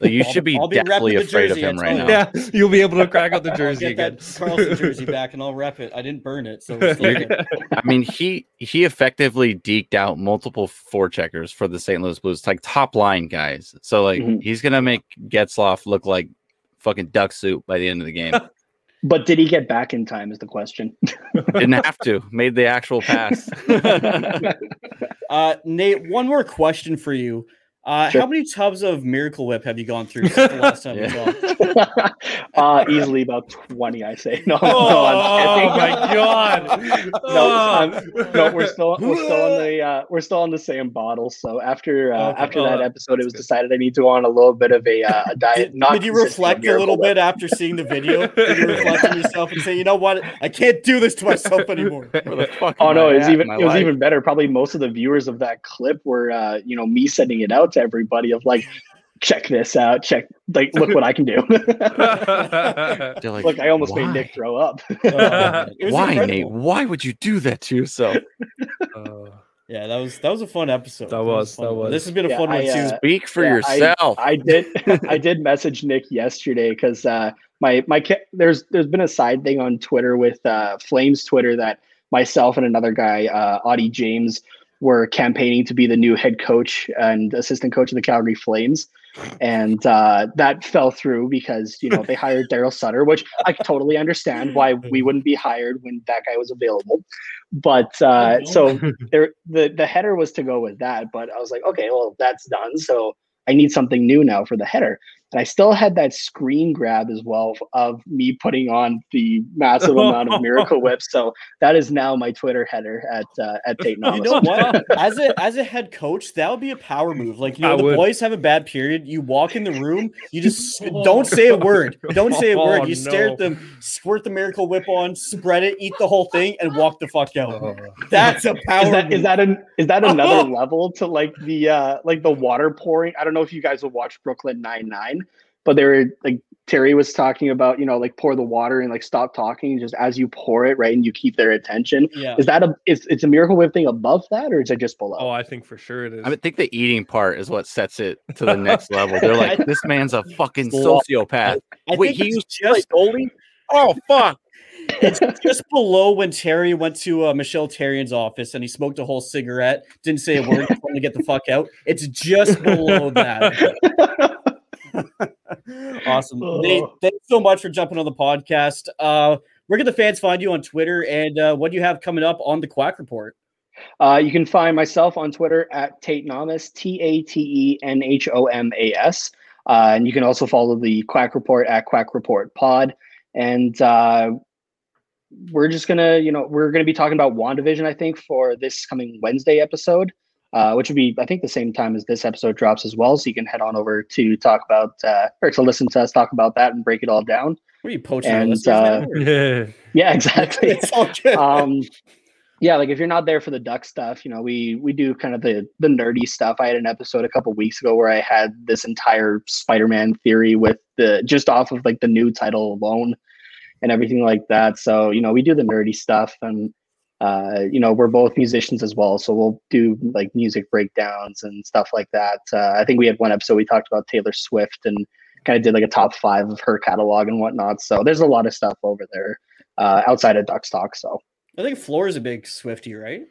you should be, be definitely afraid of him right now. Yeah, you'll be able to crack out the jersey again. That Karlsson jersey back, and I'll rep it. I didn't burn it, so. I mean, he he effectively deked out multiple four checkers for the St. Louis Blues, like top line guys. So like mm-hmm. he's gonna make Getzlaf look like fucking duck soup by the end of the game. But did he get back in time? Is the question. Didn't have to. Made the actual pass. uh, Nate, one more question for you. Uh, Sure. How many tubs of Miracle Whip have you gone through since the last time we Yeah. talked? uh, easily about 20, I say. No, no, Oh I'm my god! no, I'm- no, we're still we're still on the uh, we're still on the same bottle. So after uh, Okay. after Oh, that that- episode, it was good. decided I need to go on a little bit of a, uh, a diet. Did, not did you reflect a little Miracle bit after seeing the video? Did you reflect on yourself and say, you know what? I can't do this to myself anymore. Where the fuck Oh no, it was even it was life? even better. Probably most of the viewers of that clip were uh, you know, me sending it out to everybody of like, check this out, check like look what I can do. Like, look, I almost why? made Nick throw up. Man. It was Why, Nate? Why would you do that to yourself? Uh, Yeah, that was that was a fun episode. That a was, fun that was. This has been a Yeah, fun one I, too. uh, Speak for Yeah, yourself. I did I did message Nick yesterday because uh, my my there's there's been a side thing on Twitter with uh, Flames Twitter that myself and another guy, uh, Audie James, were campaigning to be the new head coach and assistant coach of the Calgary Flames, and uh, that fell through because you know they hired Daryl Sutter, which I totally understand why we wouldn't be hired when that guy was available, but uh, so there the the header was to go with that, but I was like, okay, well that's done, so I need something new now for the header. And I still had that screen grab as well of me putting on the massive amount of Miracle Whips. So that is now my Twitter header at uh, at Tate You know what? As a as a head coach, that would be a power move. Like you know, I the would. boys have a bad period. You walk in the room, you just don't say a word. Don't say a word. Oh, You stare at them, squirt the miracle whip on, spread it, eat the whole thing, and walk the fuck out. uh, That's a power. Is that is move. that an is that another level to like the uh like the water pouring? I don't know if you guys will watch Brooklyn Nine Nine, but they were like Terry was talking about, you know, like pour the water and like stop talking just as you pour it, right? And you keep their attention. Yeah. Is that a is it's a miracle whip thing above that or is it just below? oh, I think for sure it is. I think the eating part is what sets it to the next level. They're like, this man's a fucking sociopath. I Wait, think he it's used just Oh fuck! it's just below when Terry went to uh, Michelle Terrian's office and he smoked a whole cigarette, didn't say a word, just wanted to get the fuck out. It's just below that. Awesome. Nate, Oh. thanks so much for jumping on the podcast. Uh, where can the fans find you on Twitter and uh, what do you have coming up on the Quack Report? Uh, you can find myself on Twitter at Tate Nomas, T A T E N H O M A S. Uh, and you can also follow the Quack Report at Quack Report Pod. And uh, we're just gonna, you know, we're gonna be talking about WandaVision, I think, for this coming Wednesday episode, uh, which would be, I think, the same time as this episode drops as well. So you can head on over to talk about uh, or to listen to us talk about that and break it all down. What are you poaching And, uh, now, yeah. Yeah, exactly. it's all good. um yeah like if you're not there for the duck stuff you know we we do kind of the the nerdy stuff i had an episode a couple weeks ago where i had this entire spider-man theory with the just off of like the new title alone and everything like that so you know we do the nerdy stuff and uh you know we're both musicians as well so we'll do like music breakdowns and stuff like that uh, i think we had one episode we talked about taylor swift and kind of did like a top five of her catalog and whatnot so there's a lot of stuff over there uh, outside of duck stock so I think Floor is a big Swifty, right?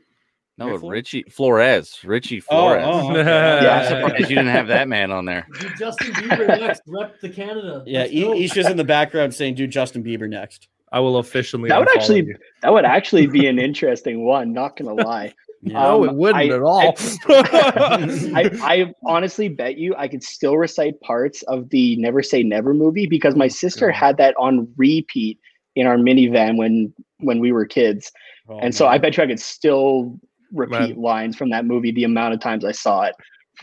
No, Riffle? Richie Flores. Richie Oh, Flores. oh, okay. Yeah. I'm surprised you didn't have that man on there. Do Justin Bieber next. Rep the Canada. Yeah, Let's go. Isha's in the background saying, "Do Justin Bieber next." I will officially. That would actually- you. That would actually be an interesting one. Not gonna lie. Yeah. No, Um, it wouldn't I- at all. I, I honestly bet you I could still recite parts of the Never Say Never movie because my sister had that on repeat in our minivan when when we were kids, Oh, and so. I bet you I could still repeat Man. lines from that movie the amount of times I saw it.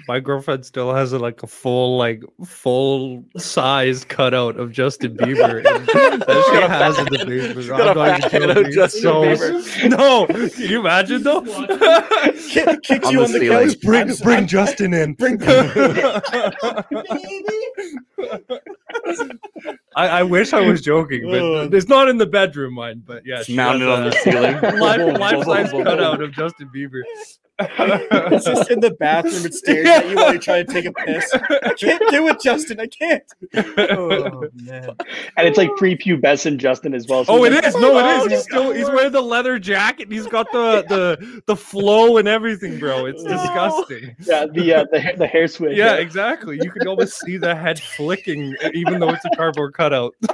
My girlfriend still has a, like a full like full size cutout of Justin Bieber. and that she has in the basement. got a I'm not even head. Justin So- Bieber. No, can you imagine though? Kick- kicks On you on the ceiling. couch. bring I'm- bring Justin in. Bring- I, I wish I was joking, but it's not in the bedroom, mine. But yeah, It's mounted on the ceiling. Life, life size cutout of Justin Bieber. It's just in the bathroom. It stares at you while you're trying to take a piss. I can't do it, Justin. I can't. Oh man. And it's like pre-pubescent Justin as well. so Oh, he's it like, is. No, it Oh. He's still he's wearing the leather jacket. and He's got the the the flow and everything, bro. It's No. disgusting. Yeah, the uh, the hair- the hair switch. Yeah, exactly. You can almost see the head flicking, even though it's a cardboard cutout.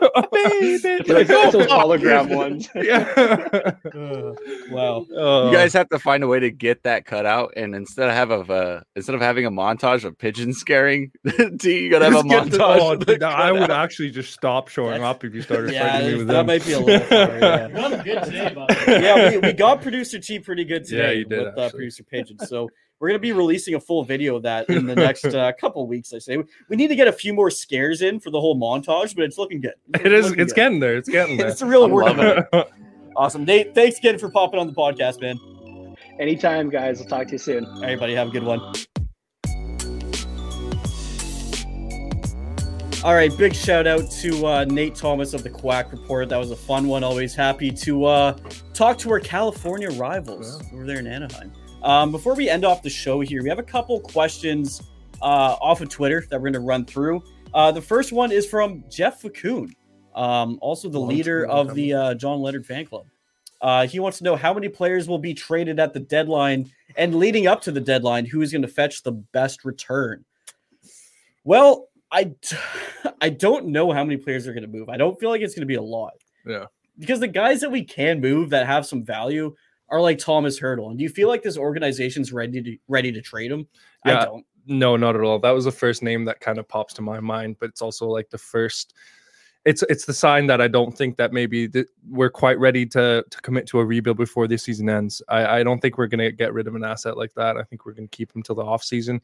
It's like it's those hologram ones. yeah. Uh, wow. Oh. You guys have to find a way to get that cut out, and instead of have a uh, instead of having a montage of pigeons scaring D, you gotta have a Just get the- montage. oh, of the I would cutout. actually just stop showing That's- up if you started Yeah, fighting me with that them. might be a little far, yeah. You got him good today, yeah, we, we got producer T pretty good today Yeah, today you did, with uh, producer Pigeon. So we're gonna be releasing a full video of that in the next uh, couple weeks. I say we need to get a few more scares in for the whole montage, but it's looking good. It is. looking It's good. getting there. It's getting there. it's a real I'm word. it. Awesome, Nate. Thanks again for popping on the podcast, man. Anytime, guys. I'll talk to you soon. Everybody have a good one. All right, big shout out to uh, Nate Thomas of the Quack Report. That was a fun one. Always happy to uh, talk to our California rivals over there in Anaheim. Um, before we end off the show here, we have a couple questions uh, off of Twitter that we're going to run through. Uh, the first one is from Jeff Facoon, um, also the Long leader school of the uh, John Leonard fan club. Uh, he wants to know how many players will be traded at the deadline and leading up to the deadline, who is going to fetch the best return? Well, I, I don't know how many players are going to move. I don't feel like it's going to be a lot. Yeah. Because the guys that we can move that have some value are like Tomas Hertl. And do you feel like this organization's ready to ready to trade him? Yeah. I don't. No, not at all. That was the first name that kind of pops to my mind, but it's also like the first. It's it's the sign that I don't think that maybe th- we're quite ready to to commit to a rebuild before this season ends. I, I don't think we're going to get rid of an asset like that. I think we're going to keep him till the off season.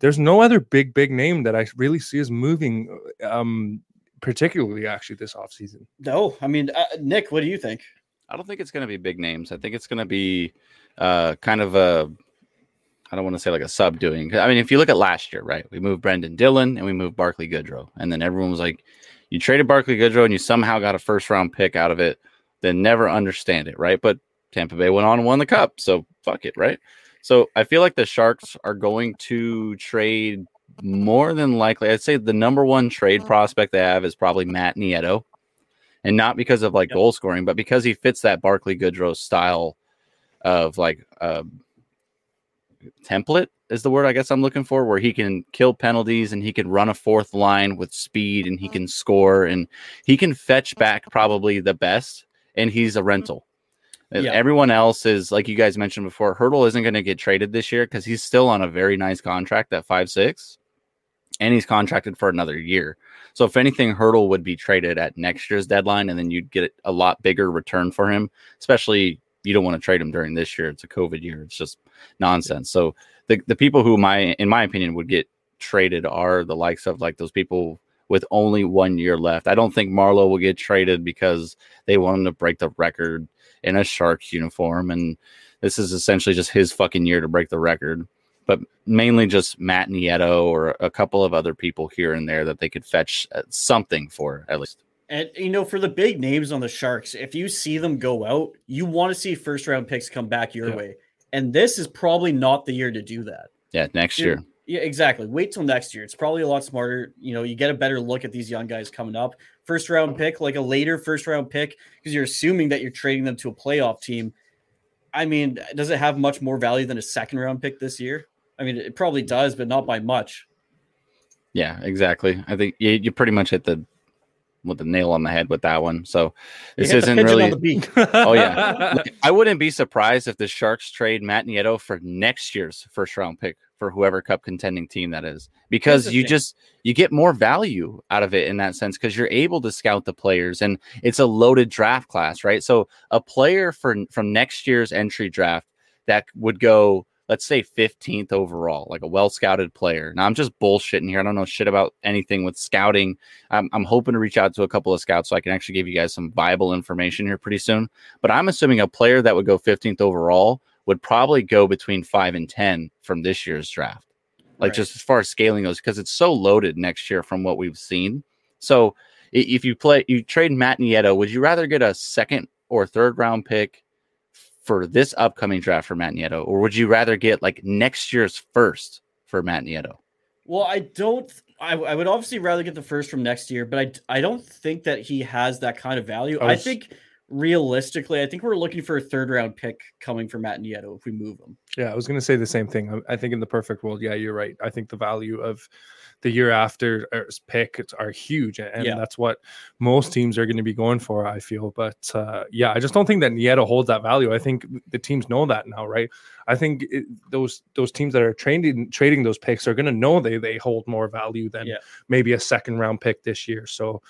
There's no other big big name that I really see as moving, um, particularly actually this off season. No, I mean, uh, Nick, what do you think? I don't think it's going to be big names. I think it's going to be uh, kind of a, I don't want to say like a subdoing. I mean, if you look at last year, right? We moved Brendan Dillon and we moved Barclay Goodrow. And then everyone was like, you traded Barclay Goodrow and you somehow got a first round pick out of it. Then never understand it, right? But Tampa Bay went on and won the cup. So fuck it, right? So I feel like the Sharks are going to trade more than likely. I'd say the number one trade prospect they have is probably Matt Nieto and not because of like Yep. goal scoring, but because he fits that Barclay Goodrow style of like uh, template is the word I guess I'm looking for, where he can kill penalties and he can run a fourth line with speed and he can score and he can fetch back probably the best, and he's a rental. Uh, Yeah. Everyone else is like you guys mentioned before. Hertl isn't going to get traded this year because he's still on a very nice contract at five six, and he's contracted for another year. So if anything, Hertl would be traded at next year's deadline, and then you'd get a lot bigger return for him. Especially, you don't want to trade him during this year. It's a COVID year. It's just nonsense. So the the people who my in my opinion would get traded are the likes of like those people with only one year left. I don't think Marleau will get traded because they want him to break the record in a Sharks uniform, and this is essentially just his fucking year to break the record. But mainly just Matt Nieto or a couple of other people here and there that they could fetch uh, something for at least. And you know, for the big names on the Sharks, if you see them go out, you want to see first round picks come back your Yeah. way. And this is probably not the year to do that. Yeah, next year. Yeah, exactly. Wait till next year. It's probably a lot smarter. You know, you get a better look at these young guys coming up. First round pick, like a later first round pick, because you're assuming that you're trading them to a playoff team. I mean, does it have much more value than a second round pick this year? I mean, it probably does, but not by much. Yeah, exactly. I think you, you pretty much hit the with the nail on the head with that one. So this isn't really on the beak. Oh, yeah. Like, I wouldn't be surprised if the Sharks trade Matt Nieto for next year's first round pick for whoever cup contending team that is, because you just you get more value out of it in that sense because you're able to scout the players and it's a loaded draft class, right? So a player for from next year's entry draft that would go, let's say 15th overall, like a well scouted player. Now I'm just bullshitting here. I don't know shit about anything with scouting. I'm, I'm hoping to reach out to a couple of scouts so I can actually give you guys some viable information here pretty soon. But I'm assuming a player that would go 15th overall would probably go between five and 10 from this year's draft. Like Right. just as far as scaling goes, because it's so loaded next year from what we've seen. So if you play, you trade Matt Nieto, would you rather get a second or third round pick for this upcoming draft for Matt Nieto, or would you rather get like next year's first for Matt Nieto? Well, I don't. I, I would obviously rather get the first from next year, but I I don't think that he has that kind of value. I I, think realistically, I think we're looking for a third round pick coming from Matt Nieto if we move him. Yeah, I was going to say the same thing. I, I think in the perfect world, yeah, you're right. I think the value of the year after er, pick are huge, and Yeah. that's what most teams are going to be going for. I feel, but uh, yeah, I just don't think that Nieto holds that value. I think the teams know that now, right? I think it, those those teams that are trading trading those picks are going to know they they hold more value than Yeah. maybe a second round pick this year. So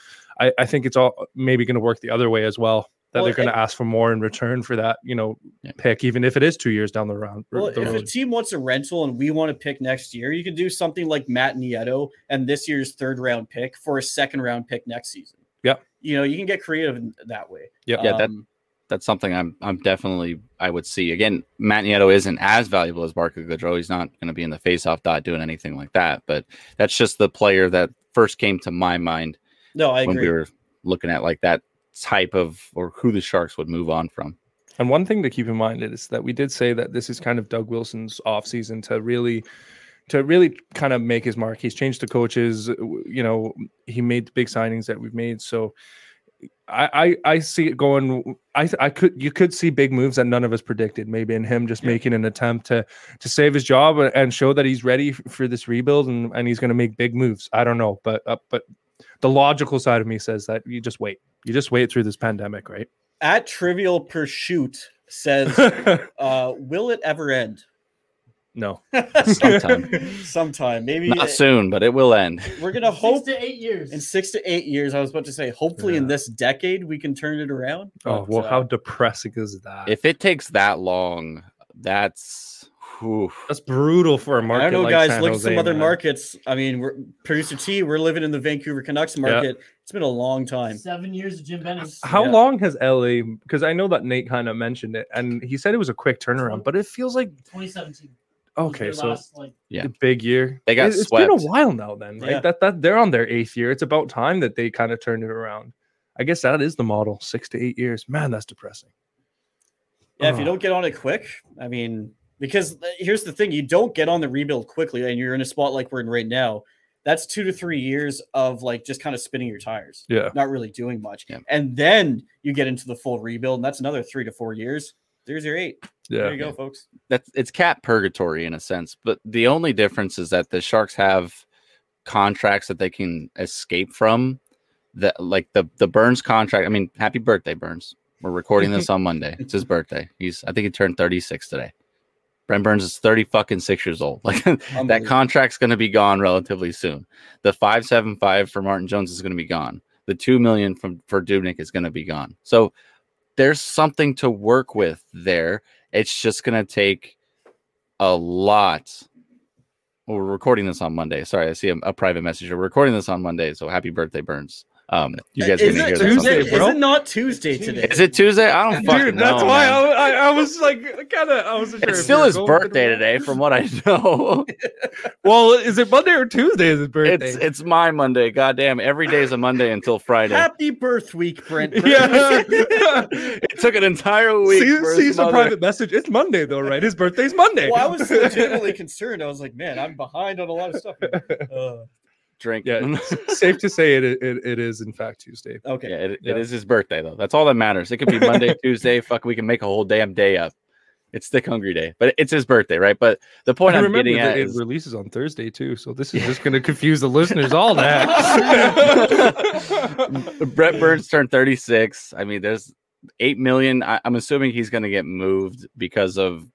I, I think it's all maybe going to work the other way as well. That Well, they're going to ask for more in return for that, you know, Yeah. pick, even if it is two years down the round. Well, the if a team wants a rental and we want to pick next year, you can do something like Matt Nieto and this year's third round pick for a second round pick next season. Yeah. You know, you can get creative in that way. Yep. Yeah, that- Um, That's something I'm I'm definitely I would see. Again, Matt Nieto isn't as valuable as Barca Goodrow. He's not going to be in the faceoff dot doing anything like that. But that's just the player that first came to my mind no, I when agree. we were looking at like that type of or who the Sharks would move on from. And one thing to keep in mind is that we did say that this is kind of Doug Wilson's offseason to really to really kind of make his mark. He's changed the coaches, you know, he made the big signings that we've made. So I I, I see it going I I could you could see big moves that none of us predicted, maybe in him just Yeah. making an attempt to to save his job and- show that he's ready for this rebuild and, and he's going to make big moves. I don't know, but uh, but the logical side of me says that you just wait. You just wait through this pandemic, right? At Trivial Pursuit says, uh, "Will it ever end?" no. Sometime. Sometime, maybe. Not soon, but it will end. We're gonna Six hope to eight years. in six to eight years. I was about to say, hopefully in this decade we can turn it around. Oh but, well, uh, how depressing is that? If it takes that long, that's whew. That's brutal for a market. I don't know, like guys. San Look at some other man. markets. I mean, we're producer T. We're living in the Vancouver Canucks market. It's been a long time. Seven years of Jim Benning. How Yeah. long has LA? Because I know that Nate kind of mentioned it, and he said it was a quick turnaround, but it feels like 2017. okay. So last, like, Yeah. a big year. They got It- It's been a while now, then, right? Yeah. That that they're on their eighth year. It's about time that they kind of turned it around. I guess that is the model. Six to eight years. Man, that's depressing. Yeah, if you Oh. don't get on it quick, I mean, because uh, here's the thing: you don't get on the rebuild quickly, and you're in a spot like we're in right now. That's two to three years of like just kind of spinning your tires, Yeah. not really doing much, Yeah. and then you get into the full rebuild, and that's another three to four years. There's your eight. Yeah. There you go, folks. that's it's cat purgatory in a sense. But the only difference is that the Sharks have contracts that they can escape from. That like the the Burns contract. I mean, happy birthday, Burns. We're recording this on Monday. It's his birthday. He's I think he turned 36 today. Brent Burns is 30 fucking six years old. Like that contract's gonna be gone relatively soon. The 575 for Martin Jones is gonna be gone. The two million from for Dubnyk is gonna be gone. So there's something to work with there. It's just gonna take a lot. Well, we're recording this on Monday. Sorry, I see a, a private message. We're recording this on Monday, so happy birthday, Burns. Um, you guys are is gonna it hear this. on Tuesday? Tuesday, Is it not Tuesday today? Is it Tuesday? I don't fucking Dude, that's know, why man. I, I, I was like, kind of, I wasn't sure. It's if still his birthday today, from what I know. Well, is it Monday or Tuesday? Is his birthday? it's it's my Monday. Goddamn, every day is a Monday until Friday. Happy birth week, Brent. Burns. yeah. it took an entire week. see, for see his some mother- private message. It's Monday though, right? His birthday's Monday. well, I was legitimately concerned. I was like, man, I'm behind on a lot of stuff. Uh, drink. yeah, safe to say it, it it is in fact Tuesday. okay. Yeah, it, Yeah. it is his birthday though. That's all that matters. It could be Monday, Tuesday. Fuck, we can make a whole damn day up. It's Thick Hungry Day, but it's his birthday, right? But the point I I'm getting that at it is releases on Thursday too, so this is just going to confuse the listeners all that. Brent Burns turned 36. I mean, there's eight million. I, I'm assuming he's going to get moved because of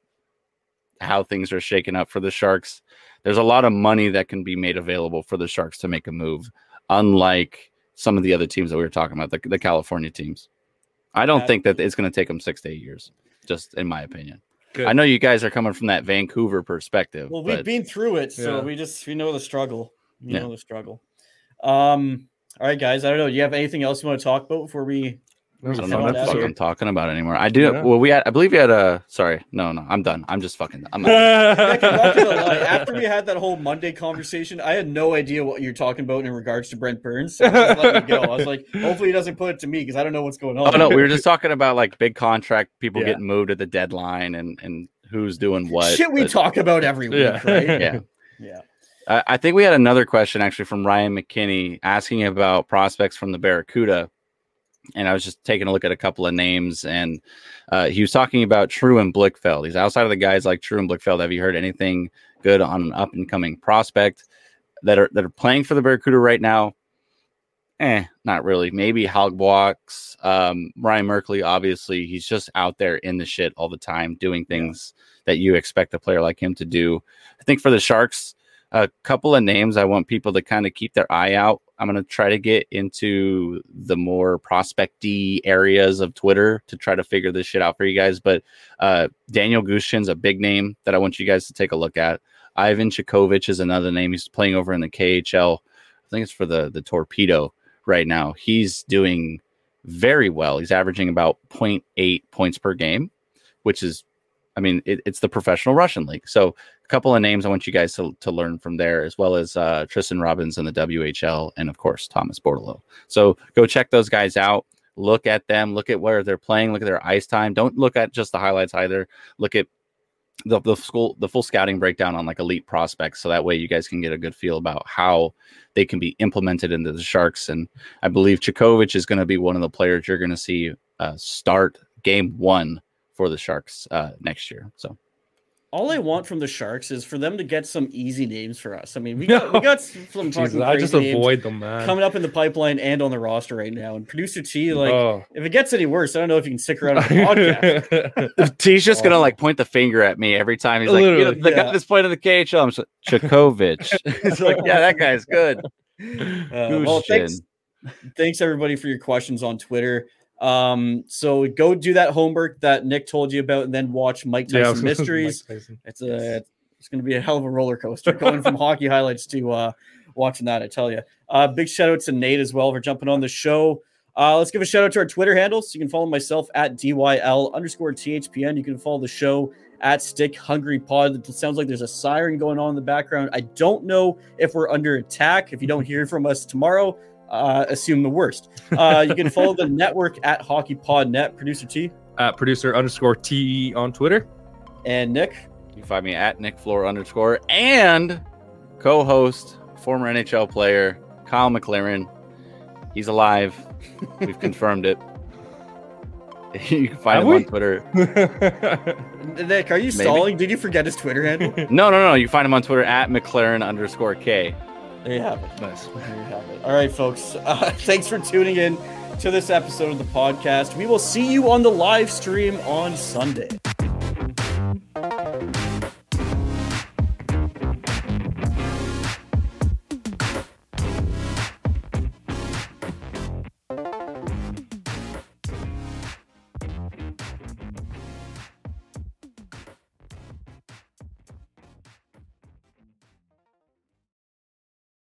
how things are shaking up for the Sharks. There's a lot of money that can be made available for the Sharks to make a move, unlike some of the other teams that we were talking about, the, the California teams. I don't think that it's going to take them six to eight years, just in my opinion. Good. I know you guys are coming from that Vancouver perspective. Well, we've but been through it, so Yeah. we just we know the struggle. You Yeah. know the struggle. Um. All right, guys. I don't know. Do you have anything else you want to talk about before we? That was I a don't know what the fuck. I'm talking about anymore. I do. Yeah. Well, we had. I believe we had a. Sorry, no, no. I'm done. I'm just fucking. I'm out. Heck, I'm not gonna lie. After we had that whole Monday conversation, I had no idea what you're talking about in regards to Brent Burns. So I just let it go. I was like, hopefully he doesn't put it to me because I don't know what's going on. Oh no, we were just talking about like big contract people Yeah. getting moved at the deadline and and who's doing what. Shit, we but, talk about every week, Yeah. right? Yeah, Yeah. I, I think we had another question actually from Ryan McKinney asking about prospects from the Barracuda, and I was just taking a look at a couple of names, and uh, he was talking about True and Blichfeld. He's outside of the guys like True and Blichfeld. Have you heard anything good on an up and coming prospect? that are that are playing for the Barracuda right now. Eh, not really. Maybe Hogbox, um, Ryan Merkley. Obviously, he's just out there in the shit all the time, doing things that you expect a player like him to do. I think for the Sharks, a couple of names I want people to kind of keep their eye out. I'm going to try to get into the more prospecty areas of Twitter to try to figure this shit out for you guys. But uh, Daniel Gushchin's a big name that I want you guys to take a look at. Ivan Chekhovich is another name. He's playing over in the KHL. I think it's for the the Torpedo right now. He's doing very well. He's averaging about 0.8 points per game, which is, I mean, it, it's the professional Russian league. So couple of names I want you guys to, to learn from there, as well as uh, Tristen Robins in the WHL, and of course Thomas Bordeleau. So go check those guys out. Look at them. Look at where they're playing. Look at their ice time. Don't look at just the highlights either. Look at the the school the full scouting breakdown on like elite prospects so that way you guys can get a good feel about how they can be implemented into the sharks and i believe Chekhovich is going to be one of the players you're going to see uh, start game one for the sharks uh, next year so All I want from the Sharks is for them to get some easy names for us. I mean, we got, we got some Jesus, fucking I just names avoid them, man. coming up in the pipeline and on the roster right now. And producer T, like, Oh. if it gets any worse, I don't know if you can stick around on the podcast. he's just gonna like point the finger at me every time he's like you know, Literally, the yeah. guy that's playing in the khl i'm just like, it's like yeah that guy's good Uh, well, thanks, thanks everybody for your questions on Twitter. Um, so go do that homework that Nick told you about, and then watch Mike Tyson was gonna Mike Mysteries. Tyson. It's a it's going to be a hell of a roller coaster going from hockey highlights to uh, watching that. I tell you. Uh, big shout out to Nate as well for jumping on the show. Uh, let's give a shout out to our Twitter handles. You can follow myself at DYL underscore THPN. You can follow the show at Stick Hungry Pod. It sounds like there's a siren going on in the background. I don't know if we're under attack. If you don't hear from us tomorrow, uh, assume the worst. Uh, you can follow the network at Hockey Pod Net. Producer T At producer underscore T on Twitter. and Nick. You can find me at Nick Flohr underscore and co-host, former NHL player Kyle McLaren. He's alive. We've confirmed it. You can find Have him we? on Twitter. Nick, are you Maybe. stalling? Did you forget his Twitter handle? No, no, no. You can find him on Twitter at McLaren underscore K. There you have it. nice. There you have it. All right, folks. Uh, thanks for tuning in to this episode of the podcast. We will see you on the live stream on Sunday.